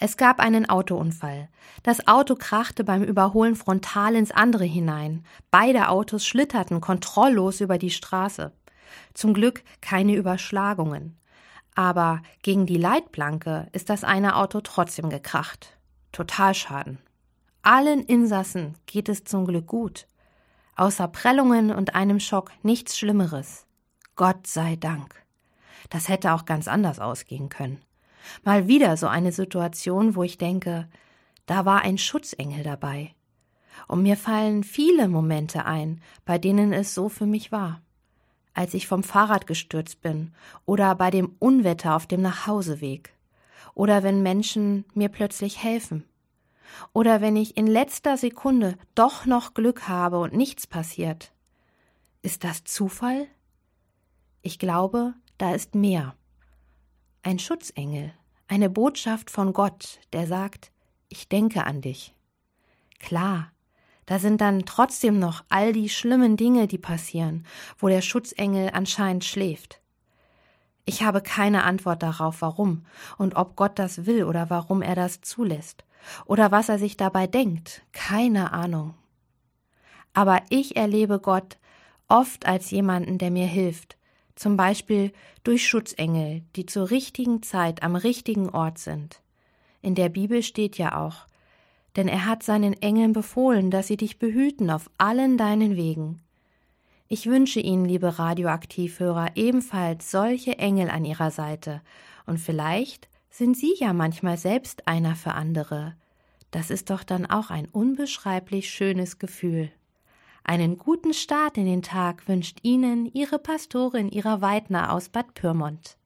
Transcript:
Es gab einen Autounfall. Das Auto krachte beim Überholen frontal ins andere hinein. Beide Autos schlitterten kontrolllos über die Straße. Zum Glück keine Überschlagungen. Aber gegen die Leitplanke ist das eine Auto trotzdem gekracht. Totalschaden. Allen Insassen geht es zum Glück gut. Außer Prellungen und einem Schock nichts Schlimmeres. Gott sei Dank. Das hätte auch ganz anders ausgehen können. Mal wieder so eine Situation, wo ich denke, da war ein Schutzengel dabei. Und mir fallen viele Momente ein, bei denen es so für mich war. Als ich vom Fahrrad gestürzt bin oder bei dem Unwetter auf dem Nachhauseweg oder wenn Menschen mir plötzlich helfen oder wenn ich in letzter Sekunde doch noch Glück habe und nichts passiert. Ist das Zufall? Ich glaube, da ist mehr. Ein Schutzengel, eine Botschaft von Gott, der sagt, ich denke an dich. Klar, da sind dann trotzdem noch all die schlimmen Dinge, die passieren, wo der Schutzengel anscheinend schläft. Ich habe keine Antwort darauf, warum und ob Gott das will oder warum er das zulässt oder was er sich dabei denkt, keine Ahnung. Aber ich erlebe Gott oft als jemanden, der mir hilft, zum Beispiel durch Schutzengel, die zur richtigen Zeit am richtigen Ort sind. In der Bibel steht ja auch, denn er hat seinen Engeln befohlen, dass sie dich behüten auf allen deinen Wegen. Ich wünsche Ihnen, liebe Radioaktivhörer, ebenfalls solche Engel an Ihrer Seite, und vielleicht sind Sie ja manchmal selbst einer für andere. Das ist doch dann auch ein unbeschreiblich schönes Gefühl. Einen guten Start in den Tag wünscht Ihnen Ihre Pastorin Ira Weidner aus Bad Pyrmont.